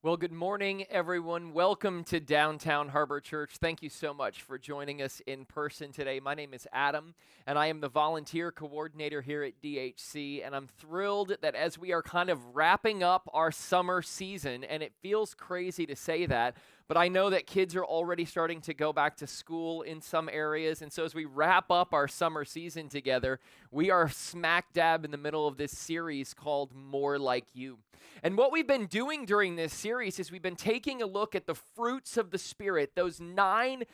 Well, good morning, everyone. Welcome to Downtown Harbor Church. Thank you so much for joining us in person today. My name is Adam, and I am the volunteer coordinator here at DHC. And I'm thrilled that as we are kind of wrapping up our summer season, and it feels crazy to say that, but I know that kids are already starting to go back to school in some areas. And so as we wrap up our summer season together, we are smack dab in the middle of this series called More Like You. And what we've been doing during this series is we've been taking a look at the fruits of the Spirit, those nine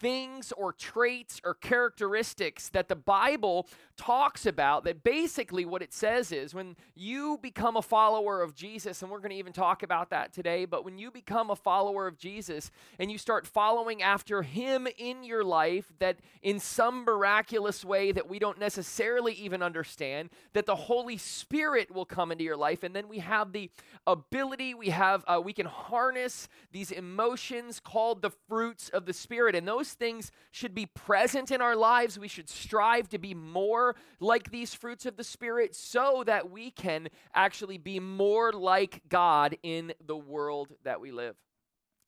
things or traits or characteristics that the Bible talks about. That basically what it says is when you become a follower of Jesus, and we're going to even talk about that today, but when you become a follower of Jesus and you start following after Him in your life, that in some miraculous way that we don't necessarily even understand, that the Holy Spirit will come into your life, and then we have the ability, we have, uh, we can harness these emotions called the fruits of the Spirit. And those things should be present in our lives. We should strive to be more like these fruits of the Spirit so that we can actually be more like God in the world that we live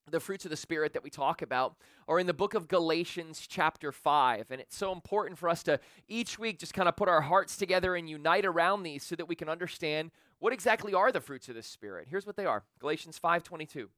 the fruits of the Spirit that we talk about are in the book of Galatians, chapter 5. And it's so important for us to each week just kind of put our hearts together and unite around these so that we can understand what exactly are the fruits of the Spirit? Here's what they are Galatians 5:22. It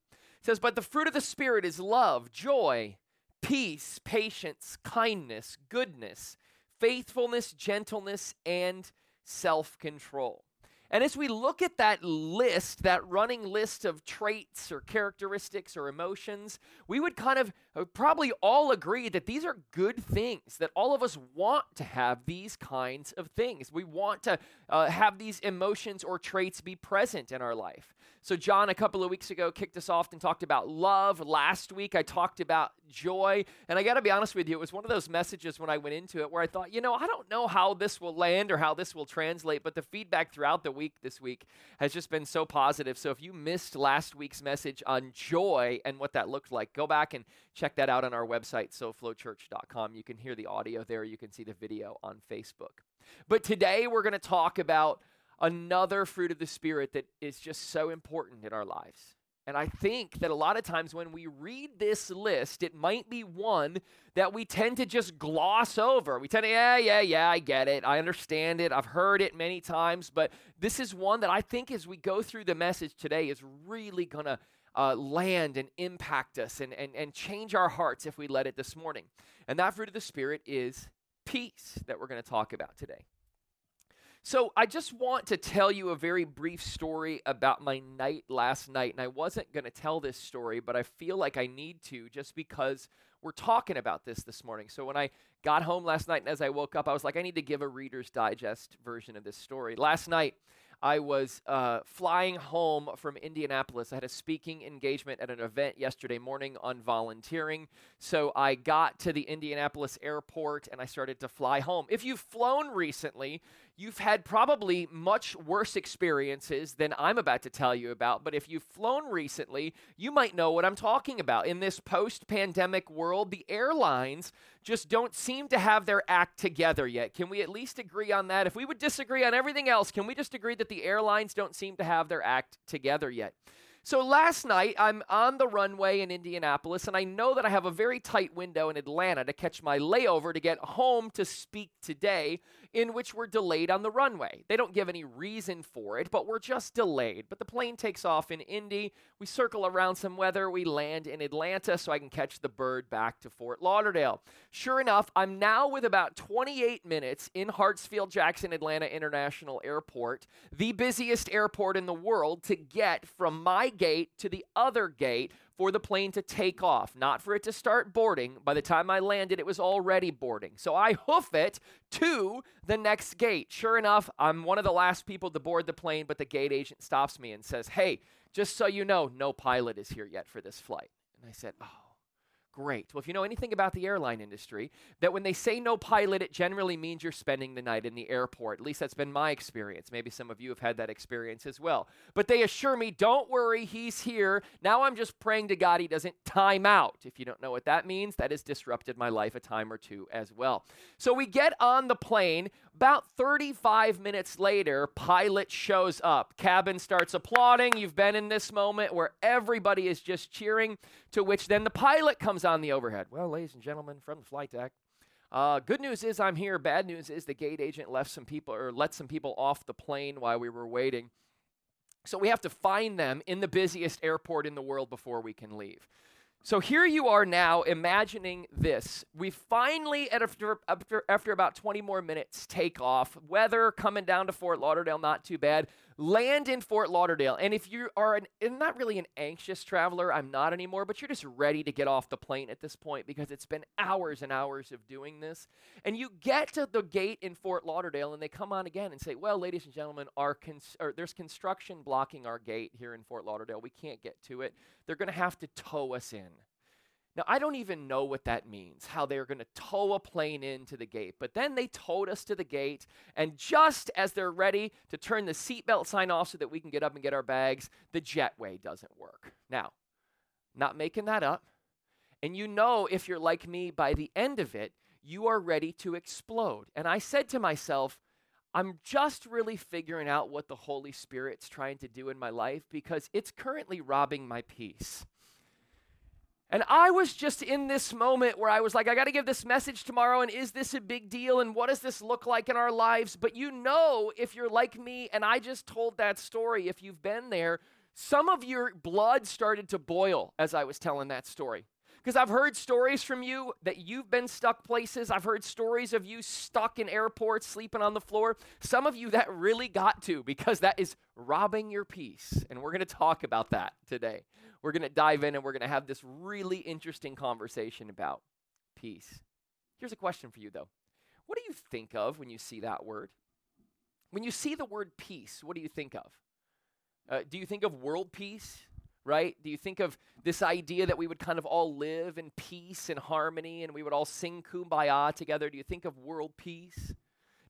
says, But the fruit of the Spirit is love, joy, peace, patience, kindness, goodness, faithfulness, gentleness, and self control. And as we look at that list, that running list of traits or characteristics or emotions, we would kind of uh, probably all agree that these are good things, that all of us want to have these kinds of things. We want to uh, have these emotions or traits be present in our life. So, John, a couple of weeks ago, kicked us off and talked about love. Last week, I talked about joy. And I got to be honest with you, it was one of those messages when I went into it where I thought, you know, I don't know how this will land or how this will translate, but the feedback throughout the week this week has just been so positive. So, if you missed last week's message on joy and what that looked like, go back and check that out on our website, soflowchurch.com. You can hear the audio there, you can see the video on Facebook. But today, we're going to talk about another fruit of the Spirit that is just so important in our lives. And I think that a lot of times when we read this list, it might be one that we tend to just gloss over. We tend to, yeah, yeah, yeah, I get it. I understand it. I've heard it many times. But this is one that I think as we go through the message today is really going to uh, land and impact us and, and, and change our hearts if we let it this morning. And that fruit of the Spirit is peace that we're going to talk about today. So, I just want to tell you a very brief story about my night last night. And I wasn't going to tell this story, but I feel like I need to just because we're talking about this this morning. So, when I got home last night and as I woke up, I was like, I need to give a Reader's Digest version of this story. Last night, I was uh, flying home from Indianapolis. I had a speaking engagement at an event yesterday morning on volunteering. So I got to the Indianapolis airport and I started to fly home. If you've flown recently, you've had probably much worse experiences than I'm about to tell you about. But if you've flown recently, you might know what I'm talking about. In this post pandemic world, the airlines just don't seem to have their act together yet. Can we at least agree on that? If we would disagree on everything else, can we just agree that the airlines don't seem to have their act together yet? So last night, I'm on the runway in Indianapolis, and I know that I have a very tight window in Atlanta to catch my layover to get home to speak today in which we're delayed on the runway. They don't give any reason for it, but we're just delayed. But the plane takes off in Indy. We circle around some weather. We land in Atlanta so I can catch the bird back to Fort Lauderdale. Sure enough, I'm now with about 28 minutes in Hartsfield Jackson Atlanta International Airport, the busiest airport in the world, to get from my gate to the other gate for the plane to take off, not for it to start boarding. By the time I landed, it was already boarding. So I hoof it to the next gate. Sure enough, I'm one of the last people to board the plane, but the gate agent stops me and says, Hey, just so you know, no pilot is here yet for this flight. And I said, Oh, Great. Well, if you know anything about the airline industry, that when they say no pilot, it generally means you're spending the night in the airport. At least that's been my experience. Maybe some of you have had that experience as well. But they assure me, don't worry, he's here. Now I'm just praying to God he doesn't time out. If you don't know what that means, that has disrupted my life a time or two as well. So we get on the plane. About 35 minutes later, pilot shows up. Cabin starts applauding. You've been in this moment where everybody is just cheering, to which then the pilot comes on the overhead. Well, ladies and gentlemen from the flight deck, uh, good news is I'm here. Bad news is the gate agent left some people or let some people off the plane while we were waiting. So we have to find them in the busiest airport in the world before we can leave. So here you are now imagining this. We finally, after, after, after about 20 more minutes, take off. Weather coming down to Fort Lauderdale, not too bad. Land in Fort Lauderdale. And if you are an, not really an anxious traveler, I'm not anymore, but you're just ready to get off the plane at this point because it's been hours and hours of doing this. And you get to the gate in Fort Lauderdale and they come on again and say, Well, ladies and gentlemen, our cons- there's construction blocking our gate here in Fort Lauderdale. We can't get to it. They're going to have to tow us in. Now, I don't even know what that means, how they're going to tow a plane into the gate. But then they towed us to the gate, and just as they're ready to turn the seatbelt sign off so that we can get up and get our bags, the jetway doesn't work. Now, not making that up. And you know, if you're like me, by the end of it, you are ready to explode. And I said to myself, I'm just really figuring out what the Holy Spirit's trying to do in my life because it's currently robbing my peace. And I was just in this moment where I was like, I got to give this message tomorrow. And is this a big deal? And what does this look like in our lives? But you know, if you're like me, and I just told that story, if you've been there, some of your blood started to boil as I was telling that story. Because I've heard stories from you that you've been stuck places. I've heard stories of you stuck in airports, sleeping on the floor. Some of you that really got to because that is robbing your peace. And we're going to talk about that today. We're going to dive in and we're going to have this really interesting conversation about peace. Here's a question for you, though What do you think of when you see that word? When you see the word peace, what do you think of? Uh, do you think of world peace? Right? Do you think of this idea that we would kind of all live in peace and harmony and we would all sing kumbaya together? Do you think of world peace?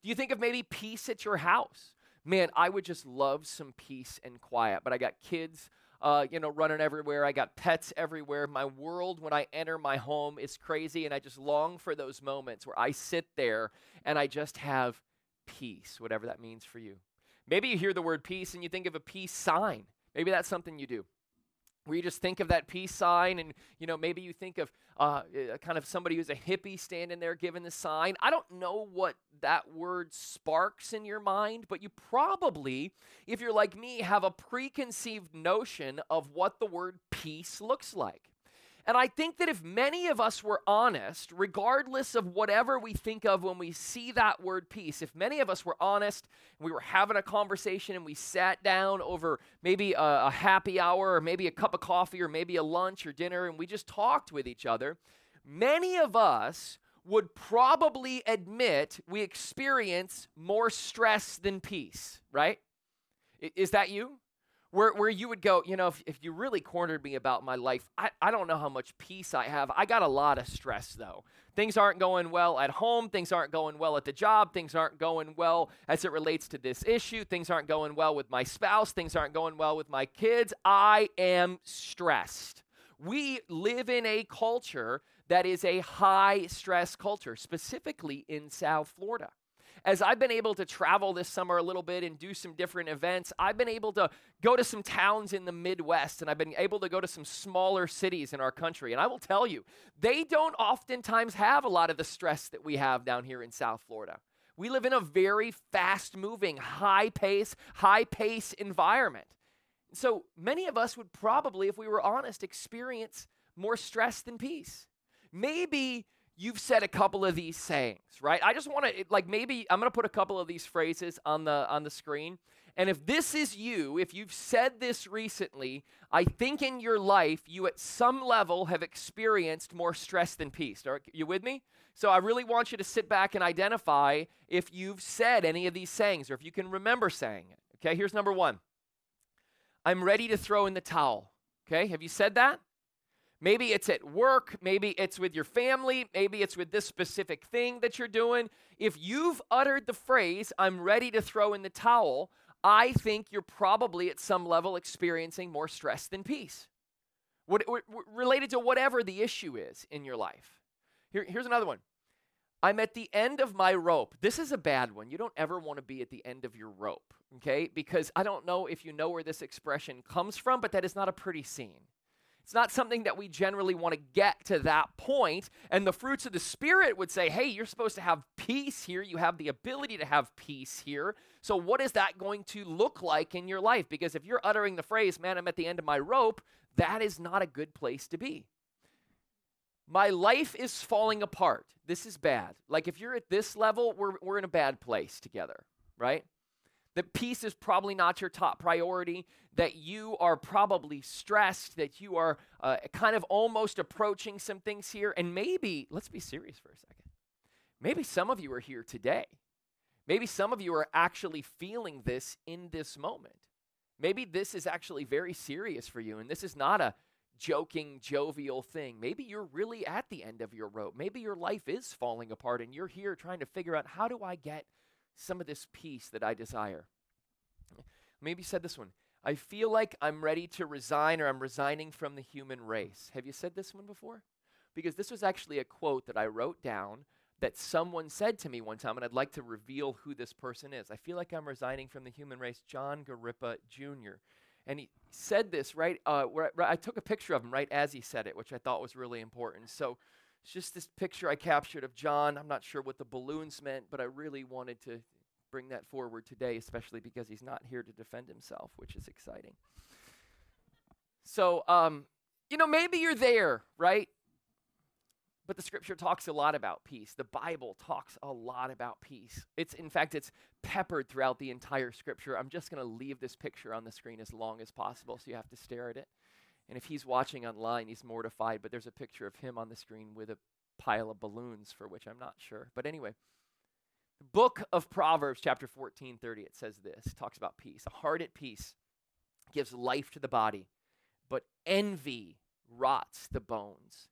Do you think of maybe peace at your house? Man, I would just love some peace and quiet, but I got kids. Uh, you know, running everywhere. I got pets everywhere. My world, when I enter my home, is crazy, and I just long for those moments where I sit there and I just have peace, whatever that means for you. Maybe you hear the word peace and you think of a peace sign. Maybe that's something you do where you just think of that peace sign and you know maybe you think of uh, eh, kind of somebody who's a hippie standing there giving the sign. I don't know what that word sparks in your mind but you probably if you're like me have a preconceived notion of what the word peace looks like and I think that if many of us were honest, regardless of whatever we think of when we see that word peace, if many of us were honest and we were having a conversation and we sat down over maybe a, a happy hour or maybe a cup of coffee or maybe a lunch or dinner and we just talked with each other, many of us would probably admit we experience more stress than peace, right? Is that you? Where, where you would go, you know, if, if you really cornered me about my life, I, I don't know how much peace I have. I got a lot of stress, though. Things aren't going well at home. Things aren't going well at the job. Things aren't going well as it relates to this issue. Things aren't going well with my spouse. Things aren't going well with my kids. I am stressed. We live in a culture that is a high stress culture, specifically in South Florida as I've been able to travel this summer a little bit and do some different events, I've been able to go to some towns in the Midwest and I've been able to go to some smaller cities in our country. And I will tell you, they don't oftentimes have a lot of the stress that we have down here in South Florida. We live in a very fast moving, high pace, high pace environment. So many of us would probably, if we were honest, experience more stress than peace. Maybe you've said a couple of these sayings, right? I just want to like maybe I'm going to put a couple of these phrases on the on the screen. And if this is you, if you've said this recently, I think in your life you at some level have experienced more stress than peace. Are you with me? So I really want you to sit back and identify if you've said any of these sayings or if you can remember saying it. Okay, here's number 1. I'm ready to throw in the towel. Okay, have you said that? Maybe it's at work, maybe it's with your family, maybe it's with this specific thing that you're doing. If you've uttered the phrase, I'm ready to throw in the towel, I think you're probably at some level experiencing more stress than peace. What, what, related to whatever the issue is in your life. Here, here's another one I'm at the end of my rope. This is a bad one. You don't ever want to be at the end of your rope, okay? Because I don't know if you know where this expression comes from, but that is not a pretty scene. It's not something that we generally want to get to that point. And the fruits of the Spirit would say, hey, you're supposed to have peace here. You have the ability to have peace here. So, what is that going to look like in your life? Because if you're uttering the phrase, man, I'm at the end of my rope, that is not a good place to be. My life is falling apart. This is bad. Like, if you're at this level, we're, we're in a bad place together, right? That peace is probably not your top priority, that you are probably stressed, that you are uh, kind of almost approaching some things here. And maybe, let's be serious for a second. Maybe some of you are here today. Maybe some of you are actually feeling this in this moment. Maybe this is actually very serious for you, and this is not a joking, jovial thing. Maybe you're really at the end of your rope. Maybe your life is falling apart, and you're here trying to figure out how do I get some of this peace that I desire. Maybe said this one. I feel like I'm ready to resign or I'm resigning from the human race. Have you said this one before? Because this was actually a quote that I wrote down that someone said to me one time, and I'd like to reveal who this person is. I feel like I'm resigning from the human race, John Garippa Jr. And he said this right, uh, where I, I took a picture of him right as he said it, which I thought was really important. So it's just this picture I captured of John. I'm not sure what the balloons meant, but I really wanted to bring that forward today, especially because he's not here to defend himself, which is exciting. So, um, you know, maybe you're there, right? But the scripture talks a lot about peace. The Bible talks a lot about peace. It's in fact it's peppered throughout the entire scripture. I'm just going to leave this picture on the screen as long as possible so you have to stare at it. And if he's watching online, he's mortified, but there's a picture of him on the screen with a pile of balloons for which I'm not sure. But anyway, the book of Proverbs, chapter 14, 30, it says this talks about peace. A heart at peace gives life to the body, but envy rots the bones.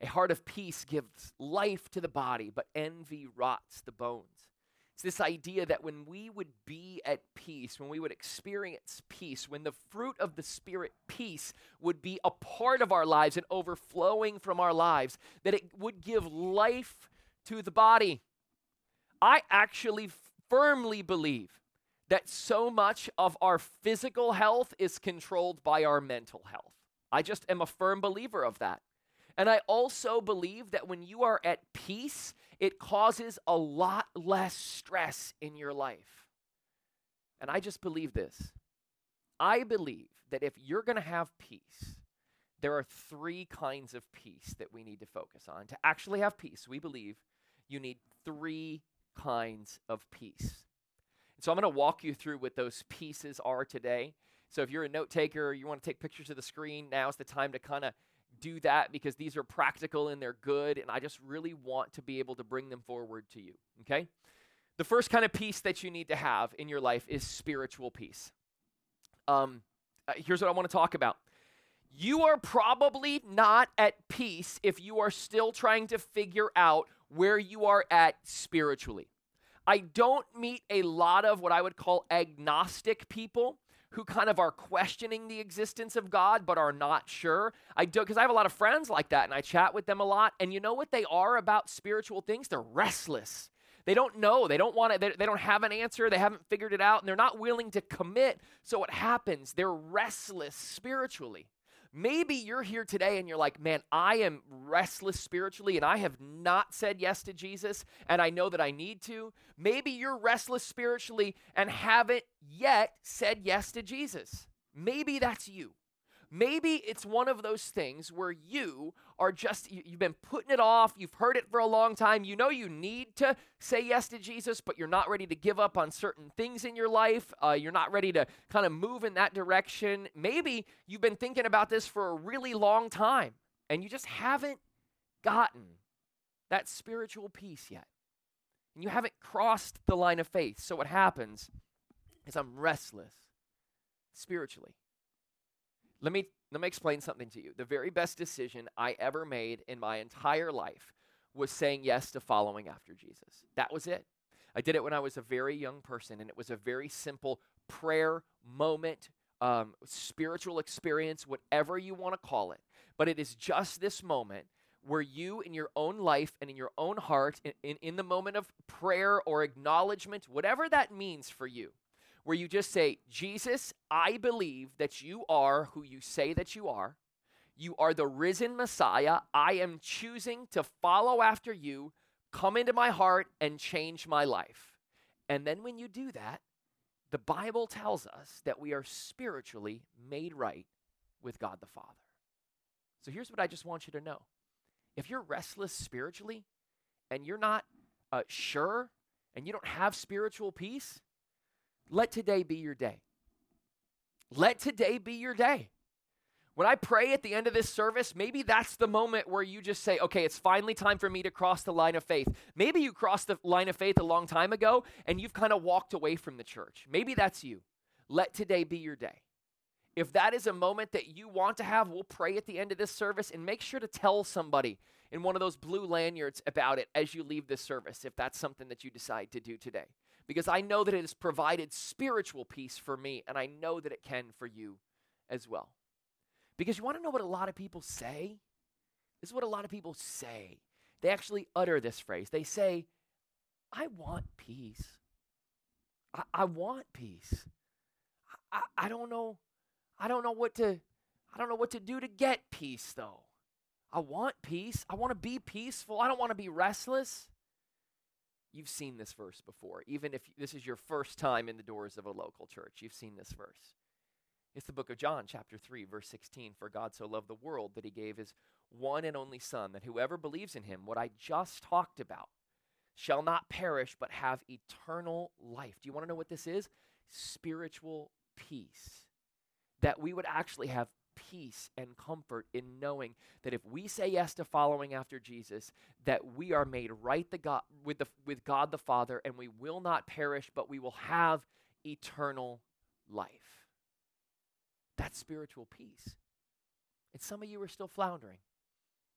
A heart of peace gives life to the body, but envy rots the bones. It's this idea that when we would be at peace, when we would experience peace, when the fruit of the Spirit, peace, would be a part of our lives and overflowing from our lives, that it would give life to the body. I actually firmly believe that so much of our physical health is controlled by our mental health. I just am a firm believer of that. And I also believe that when you are at peace, it causes a lot less stress in your life. And I just believe this. I believe that if you're going to have peace, there are three kinds of peace that we need to focus on. To actually have peace, we believe you need three kinds of peace. So I'm going to walk you through what those pieces are today. So if you're a note taker, you want to take pictures of the screen, now's the time to kind of do that because these are practical and they're good, and I just really want to be able to bring them forward to you. Okay? The first kind of peace that you need to have in your life is spiritual peace. Um, uh, here's what I want to talk about. You are probably not at peace if you are still trying to figure out where you are at spiritually. I don't meet a lot of what I would call agnostic people who kind of are questioning the existence of God but are not sure. I do because I have a lot of friends like that and I chat with them a lot. And you know what they are about spiritual things? They're restless. They don't know. They don't want it. They, they don't have an answer. They haven't figured it out and they're not willing to commit. So what happens? They're restless spiritually. Maybe you're here today and you're like, man, I am restless spiritually and I have not said yes to Jesus and I know that I need to. Maybe you're restless spiritually and haven't yet said yes to Jesus. Maybe that's you. Maybe it's one of those things where you are just, you've been putting it off, you've heard it for a long time, you know you need to say yes to Jesus, but you're not ready to give up on certain things in your life. Uh, you're not ready to kind of move in that direction. Maybe you've been thinking about this for a really long time and you just haven't gotten that spiritual peace yet. And you haven't crossed the line of faith. So what happens is I'm restless spiritually. Let me let me explain something to you. The very best decision I ever made in my entire life was saying yes to following after Jesus. That was it. I did it when I was a very young person, and it was a very simple prayer moment, um, spiritual experience, whatever you want to call it. But it is just this moment where you, in your own life and in your own heart, in, in, in the moment of prayer or acknowledgement, whatever that means for you, where you just say, Jesus, I believe that you are who you say that you are. You are the risen Messiah. I am choosing to follow after you, come into my heart, and change my life. And then when you do that, the Bible tells us that we are spiritually made right with God the Father. So here's what I just want you to know if you're restless spiritually and you're not uh, sure and you don't have spiritual peace, let today be your day. Let today be your day. When I pray at the end of this service, maybe that's the moment where you just say, okay, it's finally time for me to cross the line of faith. Maybe you crossed the line of faith a long time ago and you've kind of walked away from the church. Maybe that's you. Let today be your day. If that is a moment that you want to have, we'll pray at the end of this service and make sure to tell somebody in one of those blue lanyards about it as you leave this service, if that's something that you decide to do today. Because I know that it has provided spiritual peace for me, and I know that it can for you as well. Because you want to know what a lot of people say? This is what a lot of people say. They actually utter this phrase. They say, I want peace. I, I want peace. I, I don't know. I don't know what to I don't know what to do to get peace though. I want peace. I want to be peaceful. I don't want to be restless. You've seen this verse before. Even if this is your first time in the doors of a local church, you've seen this verse. It's the book of John, chapter 3, verse 16. For God so loved the world that he gave his one and only Son, that whoever believes in him, what I just talked about, shall not perish but have eternal life. Do you want to know what this is? Spiritual peace. That we would actually have peace and comfort in knowing that if we say yes to following after Jesus, that we are made right the God, with, the, with God the Father and we will not perish, but we will have eternal life. That's spiritual peace. And some of you are still floundering.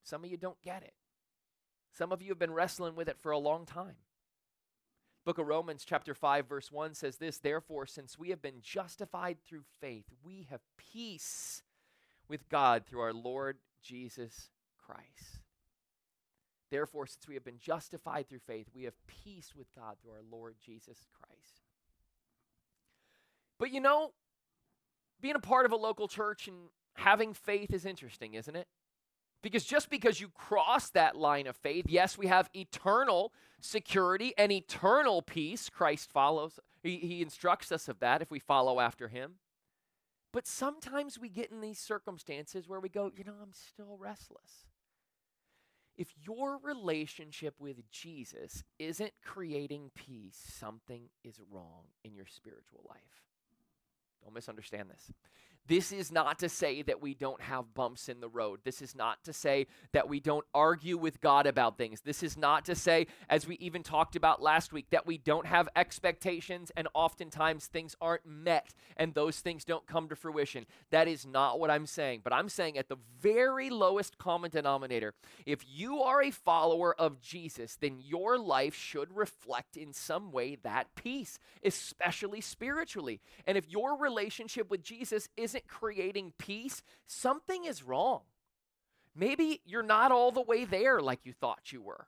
Some of you don't get it. Some of you have been wrestling with it for a long time. Book of Romans chapter 5 verse 1 says this, therefore since we have been justified through faith, we have peace with God through our Lord Jesus Christ. Therefore since we have been justified through faith, we have peace with God through our Lord Jesus Christ. But you know, being a part of a local church and having faith is interesting, isn't it? Because just because you cross that line of faith, yes, we have eternal security and eternal peace. Christ follows, he, he instructs us of that if we follow after him. But sometimes we get in these circumstances where we go, you know, I'm still restless. If your relationship with Jesus isn't creating peace, something is wrong in your spiritual life. Don't misunderstand this. This is not to say that we don't have bumps in the road. This is not to say that we don't argue with God about things. This is not to say, as we even talked about last week, that we don't have expectations and oftentimes things aren't met and those things don't come to fruition. That is not what I'm saying. But I'm saying at the very lowest common denominator, if you are a follower of Jesus, then your life should reflect in some way that peace, especially spiritually. And if your relationship with Jesus isn't isn't creating peace, something is wrong. Maybe you're not all the way there like you thought you were.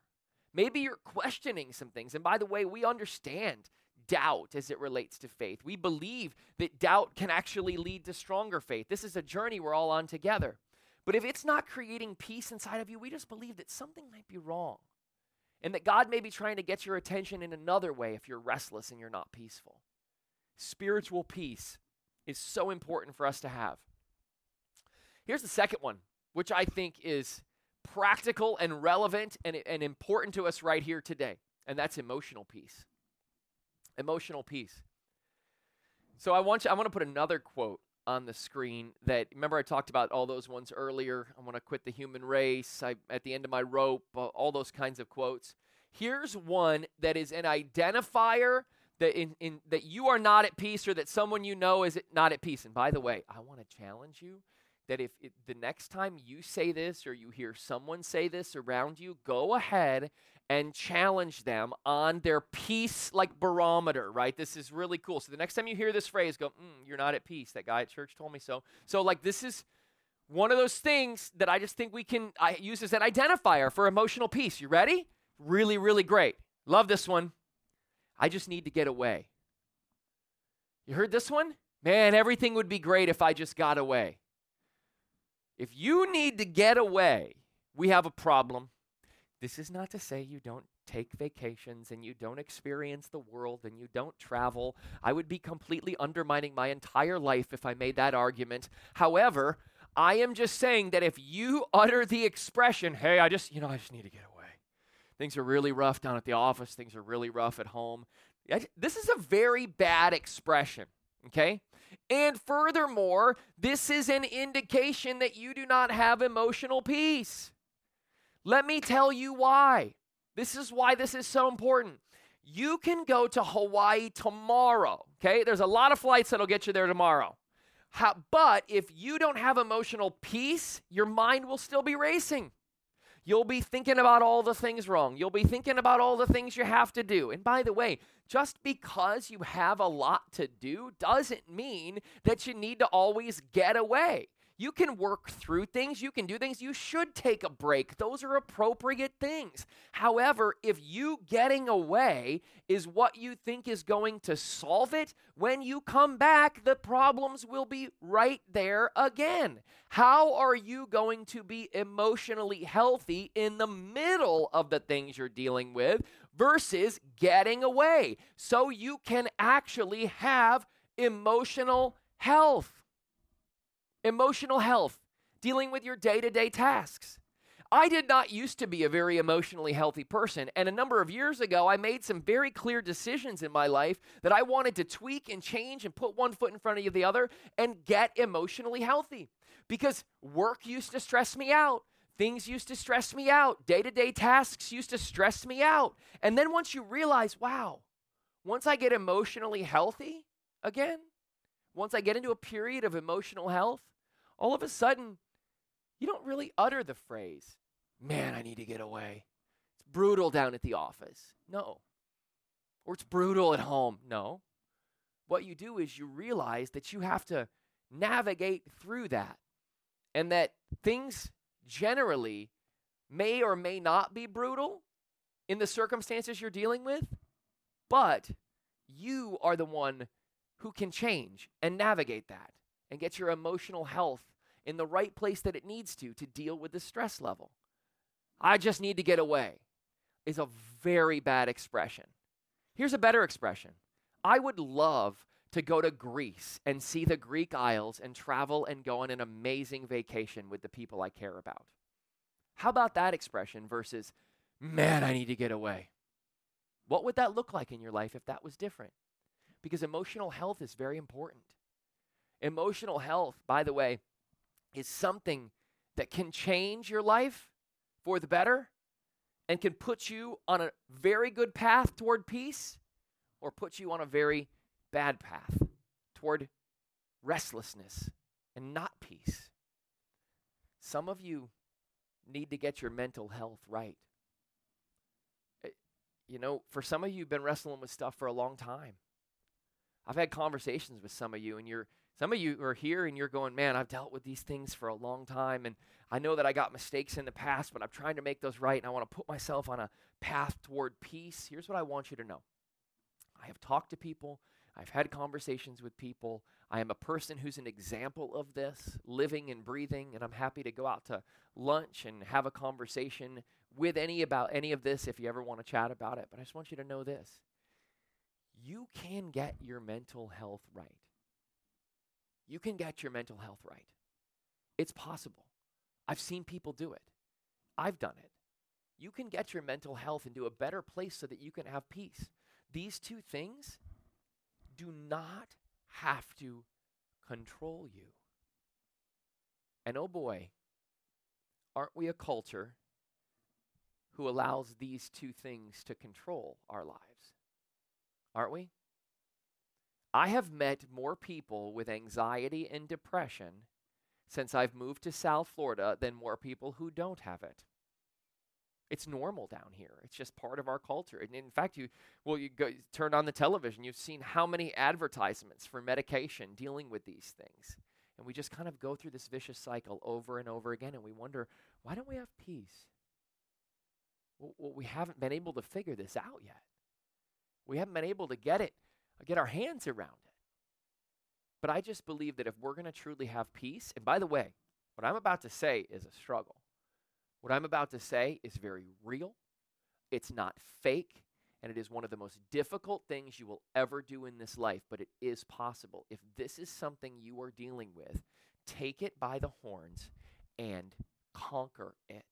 Maybe you're questioning some things. And by the way, we understand doubt as it relates to faith. We believe that doubt can actually lead to stronger faith. This is a journey we're all on together. But if it's not creating peace inside of you, we just believe that something might be wrong. And that God may be trying to get your attention in another way if you're restless and you're not peaceful. Spiritual peace is so important for us to have. Here's the second one, which I think is practical and relevant and, and important to us right here today, and that's emotional peace. Emotional peace. So I want you, I want to put another quote on the screen that remember I talked about all those ones earlier. I want to quit the human race. I at the end of my rope, all those kinds of quotes. Here's one that is an identifier that in, in that you are not at peace or that someone you know is not at peace. And by the way, I want to challenge you that if it, the next time you say this or you hear someone say this around you, go ahead and challenge them on their peace like barometer, right? This is really cool. So the next time you hear this phrase, go, mm, you're not at peace. That guy at church told me so. So like this is one of those things that I just think we can use as an identifier for emotional peace. You ready? Really, really great. Love this one. I just need to get away. You heard this one? Man, everything would be great if I just got away. If you need to get away, we have a problem. This is not to say you don't take vacations and you don't experience the world and you don't travel. I would be completely undermining my entire life if I made that argument. However, I am just saying that if you utter the expression, hey, I just, you know, I just need to get away. Things are really rough down at the office, things are really rough at home. This is a very bad expression, okay? And furthermore, this is an indication that you do not have emotional peace. Let me tell you why. This is why this is so important. You can go to Hawaii tomorrow, okay? There's a lot of flights that'll get you there tomorrow. How, but if you don't have emotional peace, your mind will still be racing. You'll be thinking about all the things wrong. You'll be thinking about all the things you have to do. And by the way, just because you have a lot to do doesn't mean that you need to always get away. You can work through things, you can do things, you should take a break. Those are appropriate things. However, if you getting away is what you think is going to solve it, when you come back, the problems will be right there again. How are you going to be emotionally healthy in the middle of the things you're dealing with versus getting away so you can actually have emotional health? Emotional health, dealing with your day to day tasks. I did not used to be a very emotionally healthy person. And a number of years ago, I made some very clear decisions in my life that I wanted to tweak and change and put one foot in front of the other and get emotionally healthy. Because work used to stress me out. Things used to stress me out. Day to day tasks used to stress me out. And then once you realize, wow, once I get emotionally healthy again, once I get into a period of emotional health, all of a sudden, you don't really utter the phrase, man, I need to get away. It's brutal down at the office. No. Or it's brutal at home. No. What you do is you realize that you have to navigate through that and that things generally may or may not be brutal in the circumstances you're dealing with, but you are the one who can change and navigate that and get your emotional health in the right place that it needs to to deal with the stress level. I just need to get away is a very bad expression. Here's a better expression I would love to go to Greece and see the Greek Isles and travel and go on an amazing vacation with the people I care about. How about that expression versus, man, I need to get away? What would that look like in your life if that was different? Because emotional health is very important. Emotional health, by the way, is something that can change your life for the better and can put you on a very good path toward peace or put you on a very bad path toward restlessness and not peace. Some of you need to get your mental health right. Eh, you know, for some of you, you've been wrestling with stuff for a long time. I've had conversations with some of you, and you're some of you are here and you're going, man, I've dealt with these things for a long time, and I know that I got mistakes in the past, but I'm trying to make those right, and I want to put myself on a path toward peace. Here's what I want you to know I have talked to people, I've had conversations with people. I am a person who's an example of this, living and breathing, and I'm happy to go out to lunch and have a conversation with any about any of this if you ever want to chat about it. But I just want you to know this you can get your mental health right. You can get your mental health right. It's possible. I've seen people do it. I've done it. You can get your mental health into a better place so that you can have peace. These two things do not have to control you. And oh boy, aren't we a culture who allows these two things to control our lives? aren't we? I have met more people with anxiety and depression since I've moved to South Florida than more people who don't have it. It's normal down here. It's just part of our culture. And in fact, you well, you go turn on the television, you've seen how many advertisements for medication dealing with these things. And we just kind of go through this vicious cycle over and over again, and we wonder, why don't we have peace? Well, we haven't been able to figure this out yet. We haven't been able to get it, Uh, get our hands around it. But I just believe that if we're going to truly have peace, and by the way, what I'm about to say is a struggle. What I'm about to say is very real. It's not fake, and it is one of the most difficult things you will ever do in this life, but it is possible. If this is something you are dealing with, take it by the horns and conquer it.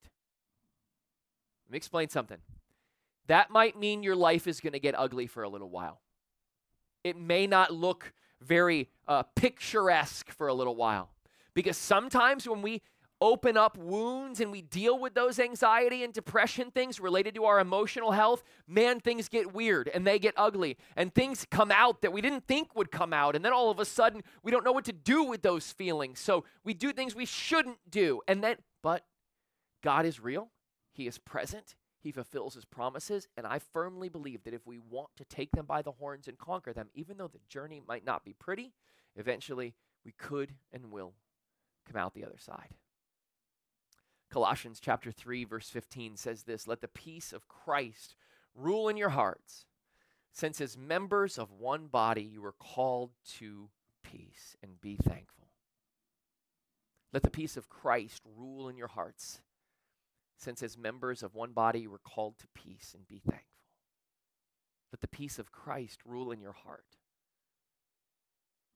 Let me explain something. That might mean your life is going to get ugly for a little while. It may not look very uh, picturesque for a little while. Because sometimes when we open up wounds and we deal with those anxiety and depression things related to our emotional health, man, things get weird and they get ugly and things come out that we didn't think would come out. And then all of a sudden, we don't know what to do with those feelings. So we do things we shouldn't do. And then, but God is real, He is present, He fulfills His promises. And I firmly believe that if we want to take them by the horns and conquer them, even though the journey might not be pretty, eventually we could and will come out the other side. Colossians chapter 3 verse 15 says this, let the peace of Christ rule in your hearts, since as members of one body you are called to peace and be thankful. Let the peace of Christ rule in your hearts, since as members of one body you were called to peace and be thankful. Let the peace of Christ rule in your heart.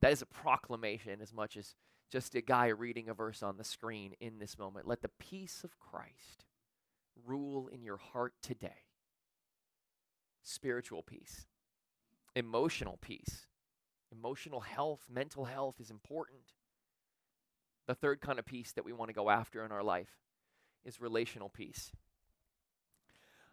That is a proclamation as much as just a guy reading a verse on the screen in this moment. Let the peace of Christ rule in your heart today. Spiritual peace, emotional peace, emotional health, mental health is important. The third kind of peace that we want to go after in our life is relational peace.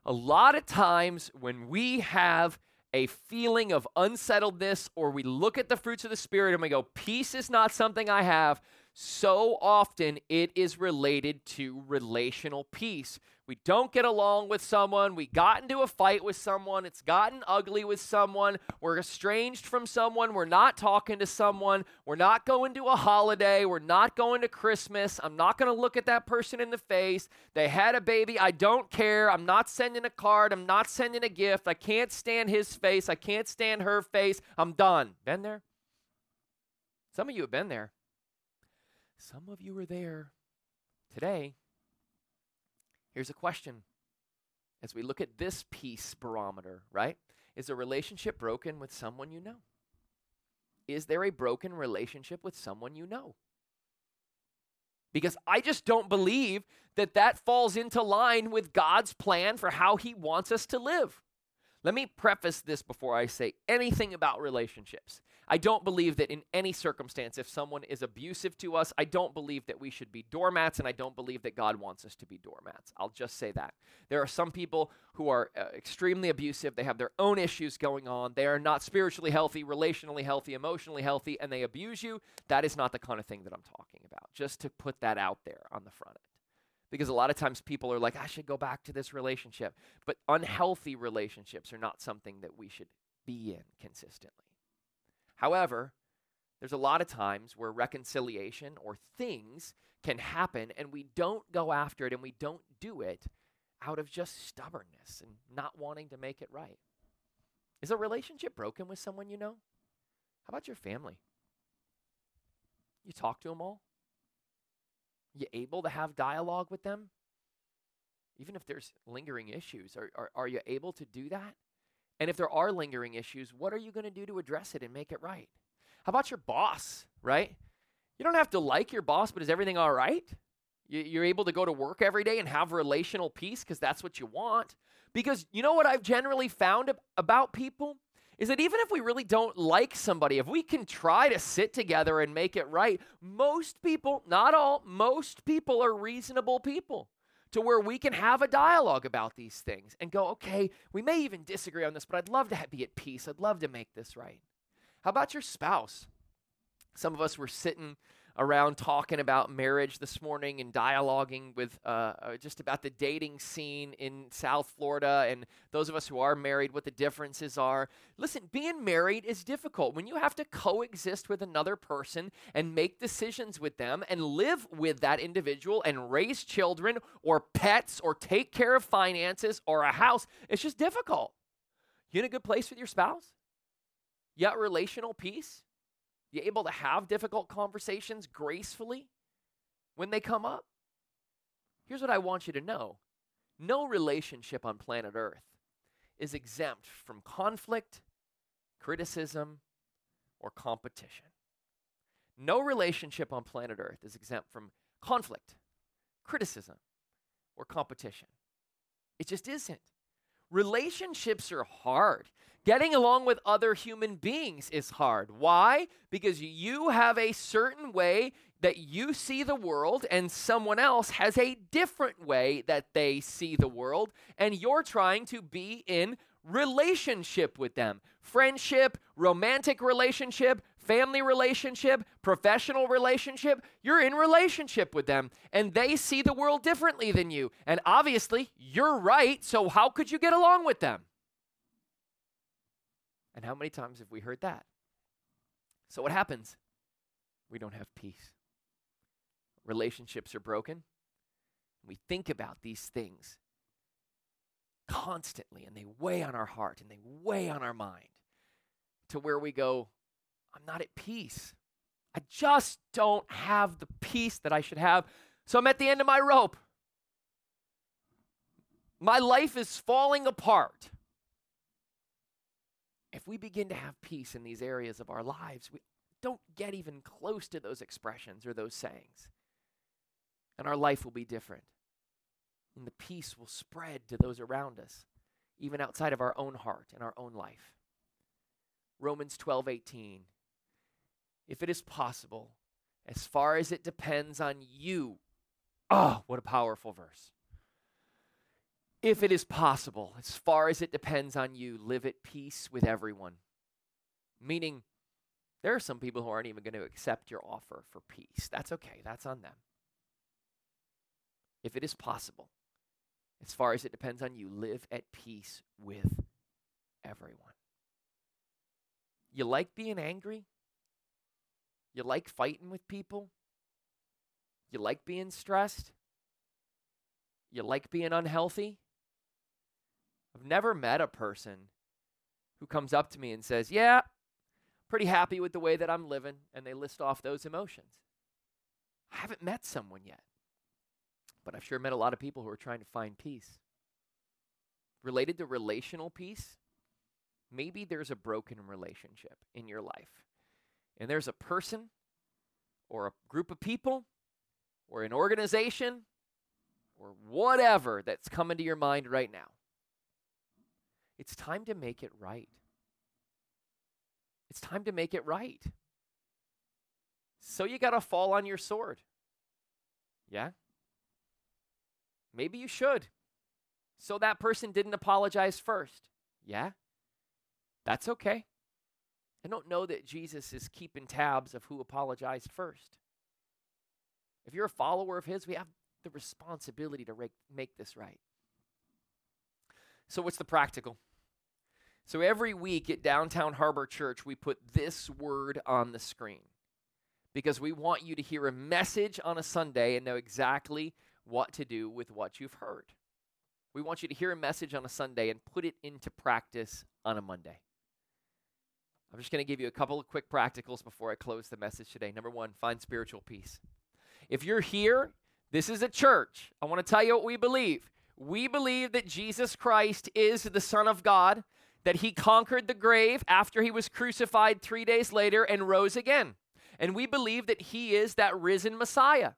A lot of times when we have a feeling of unsettledness, or we look at the fruits of the Spirit and we go, Peace is not something I have. So often it is related to relational peace. We don't get along with someone. We got into a fight with someone. It's gotten ugly with someone. We're estranged from someone. We're not talking to someone. We're not going to a holiday. We're not going to Christmas. I'm not going to look at that person in the face. They had a baby. I don't care. I'm not sending a card. I'm not sending a gift. I can't stand his face. I can't stand her face. I'm done. Been there? Some of you have been there. Some of you are there today. Here's a question as we look at this peace barometer, right? Is a relationship broken with someone you know? Is there a broken relationship with someone you know? Because I just don't believe that that falls into line with God's plan for how He wants us to live. Let me preface this before I say anything about relationships. I don't believe that in any circumstance, if someone is abusive to us, I don't believe that we should be doormats, and I don't believe that God wants us to be doormats. I'll just say that. There are some people who are uh, extremely abusive. They have their own issues going on. They are not spiritually healthy, relationally healthy, emotionally healthy, and they abuse you. That is not the kind of thing that I'm talking about, just to put that out there on the front end because a lot of times people are like, I should go back to this relationship. But unhealthy relationships are not something that we should be in consistently. However, there's a lot of times where reconciliation or things can happen and we don't go after it and we don't do it out of just stubbornness and not wanting to make it right. Is a relationship broken with someone you know? How about your family? You talk to them all? You able to have dialogue with them? Even if there's lingering issues, are, are, are you able to do that? And if there are lingering issues, what are you going to do to address it and make it right? How about your boss, right? You don't have to like your boss, but is everything all right? You're able to go to work every day and have relational peace because that's what you want. Because you know what I've generally found about people? Is that even if we really don't like somebody, if we can try to sit together and make it right, most people, not all, most people are reasonable people to where we can have a dialogue about these things and go, okay, we may even disagree on this, but I'd love to be at peace. I'd love to make this right. How about your spouse? Some of us were sitting around talking about marriage this morning and dialoguing with uh, uh, just about the dating scene in South Florida and those of us who are married, what the differences are. Listen, being married is difficult when you have to coexist with another person and make decisions with them and live with that individual and raise children or pets or take care of finances or a house. It's just difficult. You in a good place with your spouse? You got relational peace? You able to have difficult conversations gracefully when they come up? Here's what I want you to know no relationship on planet Earth is exempt from conflict, criticism, or competition. No relationship on planet Earth is exempt from conflict, criticism, or competition. It just isn't. Relationships are hard. Getting along with other human beings is hard. Why? Because you have a certain way that you see the world, and someone else has a different way that they see the world, and you're trying to be in relationship with them friendship, romantic relationship, family relationship, professional relationship, you're in relationship with them and they see the world differently than you. And obviously, you're right, so how could you get along with them? And how many times have we heard that? So what happens? We don't have peace. Relationships are broken. We think about these things constantly and they weigh on our heart and they weigh on our mind to where we go, I'm not at peace. I just don't have the peace that I should have. So I'm at the end of my rope. My life is falling apart. If we begin to have peace in these areas of our lives, we don't get even close to those expressions or those sayings. And our life will be different. And the peace will spread to those around us, even outside of our own heart and our own life. Romans 12 18 if it is possible, as far as it depends on you. Oh, what a powerful verse. If it is possible, as far as it depends on you, live at peace with everyone. Meaning, there are some people who aren't even going to accept your offer for peace. That's okay, that's on them. If it is possible, as far as it depends on you, live at peace with everyone. You like being angry? You like fighting with people? You like being stressed? You like being unhealthy? I've never met a person who comes up to me and says, Yeah, pretty happy with the way that I'm living, and they list off those emotions. I haven't met someone yet, but I've sure met a lot of people who are trying to find peace. Related to relational peace, maybe there's a broken relationship in your life and there's a person or a group of people or an organization or whatever that's coming to your mind right now, it's time to make it right. It's time to make it right. So you got to fall on your sword. Yeah? Maybe you should. So that person didn't apologize first. Yeah? That's okay. I don't know that Jesus is keeping tabs of who apologized first. If you're a follower of his, we have the responsibility to make this right. So, what's the practical? So, every week at Downtown Harbor Church, we put this word on the screen because we want you to hear a message on a Sunday and know exactly what to do with what you've heard. We want you to hear a message on a Sunday and put it into practice on a Monday. I'm just going to give you a couple of quick practicals before I close the message today. Number one, find spiritual peace. If you're here, this is a church. I want to tell you what we believe. We believe that Jesus Christ is the Son of God, that he conquered the grave after he was crucified three days later and rose again. And we believe that he is that risen Messiah.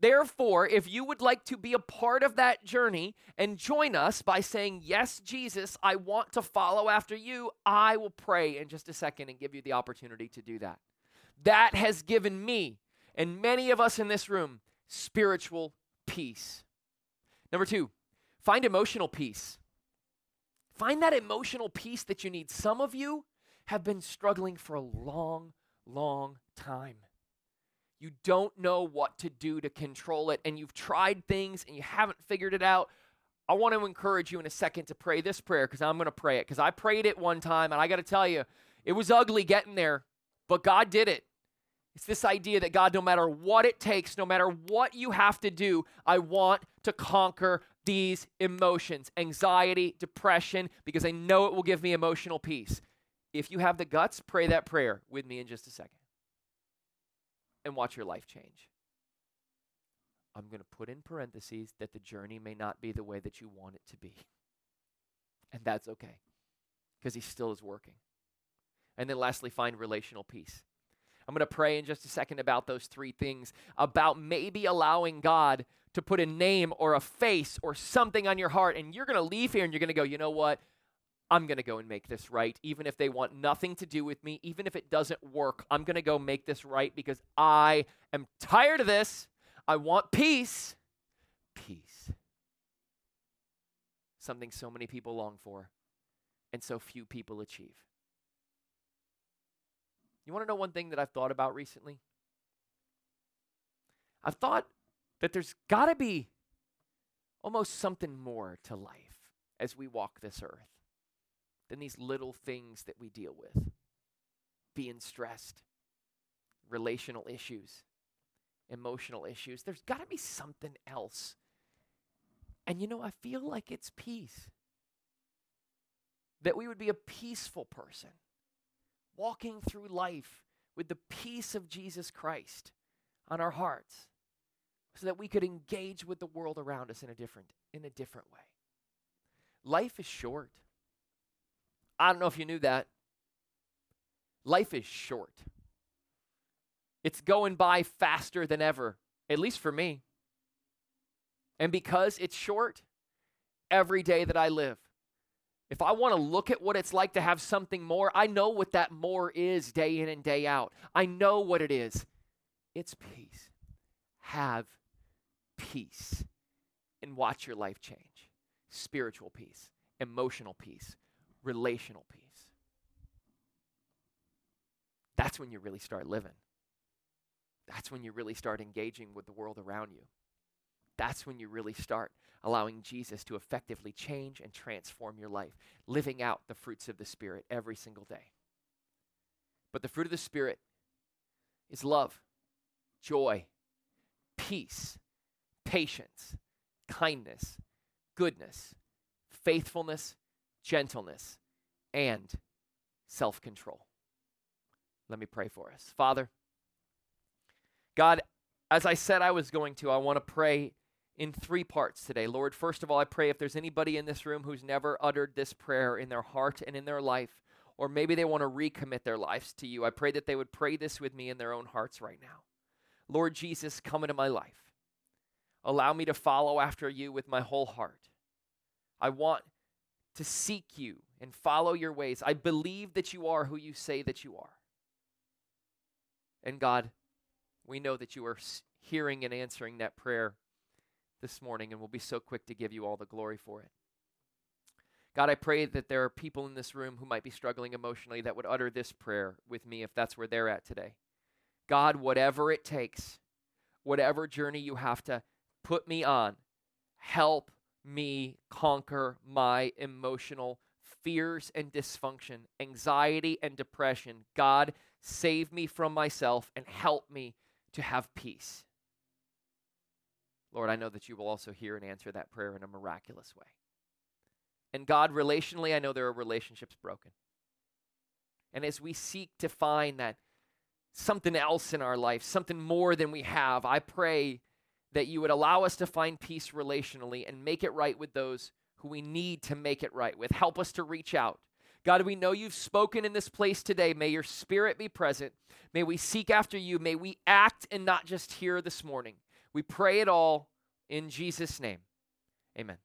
Therefore, if you would like to be a part of that journey and join us by saying, Yes, Jesus, I want to follow after you, I will pray in just a second and give you the opportunity to do that. That has given me and many of us in this room spiritual peace. Number two, find emotional peace. Find that emotional peace that you need. Some of you have been struggling for a long, long time. You don't know what to do to control it, and you've tried things and you haven't figured it out, I want to encourage you in a second to pray this prayer because I'm going to pray it because I prayed it one time, and I got to tell you, it was ugly getting there, but God did it. It's this idea that God, no matter what it takes, no matter what you have to do, I want to conquer these emotions anxiety, depression, because I know it will give me emotional peace. If you have the guts, pray that prayer with me in just a second and watch your life change. I'm going to put in parentheses that the journey may not be the way that you want it to be. And that's okay because He still is working. And then lastly, find relational peace. I'm going to pray in just a second about those three things, about maybe allowing God to put a name or a face or something on your heart. And you're going to leave here and you're going to go, you know what? I'm going to go and make this right. Even if they want nothing to do with me, even if it doesn't work, I'm going to go make this right because I am tired of this. I want peace. Peace. Something so many people long for and so few people achieve. You want to know one thing that I've thought about recently? I've thought that there's got to be almost something more to life as we walk this earth than these little things that we deal with being stressed, relational issues, emotional issues. There's got to be something else. And you know, I feel like it's peace. That we would be a peaceful person walking through life with the peace of Jesus Christ on our hearts so that we could engage with the world around us in a different in a different way. Life is short. I don't know if you knew that. Life is short. It's going by faster than ever, at least for me. And because it's short, every day that I live if I want to look at what it's like to have something more, I know what that more is day in and day out. I know what it is. It's peace. Have peace and watch your life change spiritual peace, emotional peace, relational peace. That's when you really start living. That's when you really start engaging with the world around you. That's when you really start allowing Jesus to effectively change and transform your life, living out the fruits of the Spirit every single day. But the fruit of the Spirit is love, joy, peace, patience, kindness, goodness, faithfulness, gentleness, and self control. Let me pray for us. Father, God, as I said I was going to, I want to pray in three parts today. Lord, first of all, I pray if there's anybody in this room who's never uttered this prayer in their heart and in their life, or maybe they want to recommit their lives to you, I pray that they would pray this with me in their own hearts right now. Lord Jesus, come into my life. Allow me to follow after you with my whole heart. I want to seek you and follow your ways. I believe that you are who you say that you are. And God, we know that you are hearing and answering that prayer this morning, and we'll be so quick to give you all the glory for it. God, I pray that there are people in this room who might be struggling emotionally that would utter this prayer with me if that's where they're at today. God, whatever it takes, whatever journey you have to put me on, help me conquer my emotional fears and dysfunction, anxiety and depression. God, save me from myself and help me to have peace. Lord, I know that you will also hear and answer that prayer in a miraculous way. And God, relationally, I know there are relationships broken. And as we seek to find that something else in our life, something more than we have, I pray that you would allow us to find peace relationally and make it right with those who we need to make it right with. Help us to reach out. God, we know you've spoken in this place today. May your spirit be present. May we seek after you. May we act and not just hear this morning. We pray it all in Jesus' name. Amen.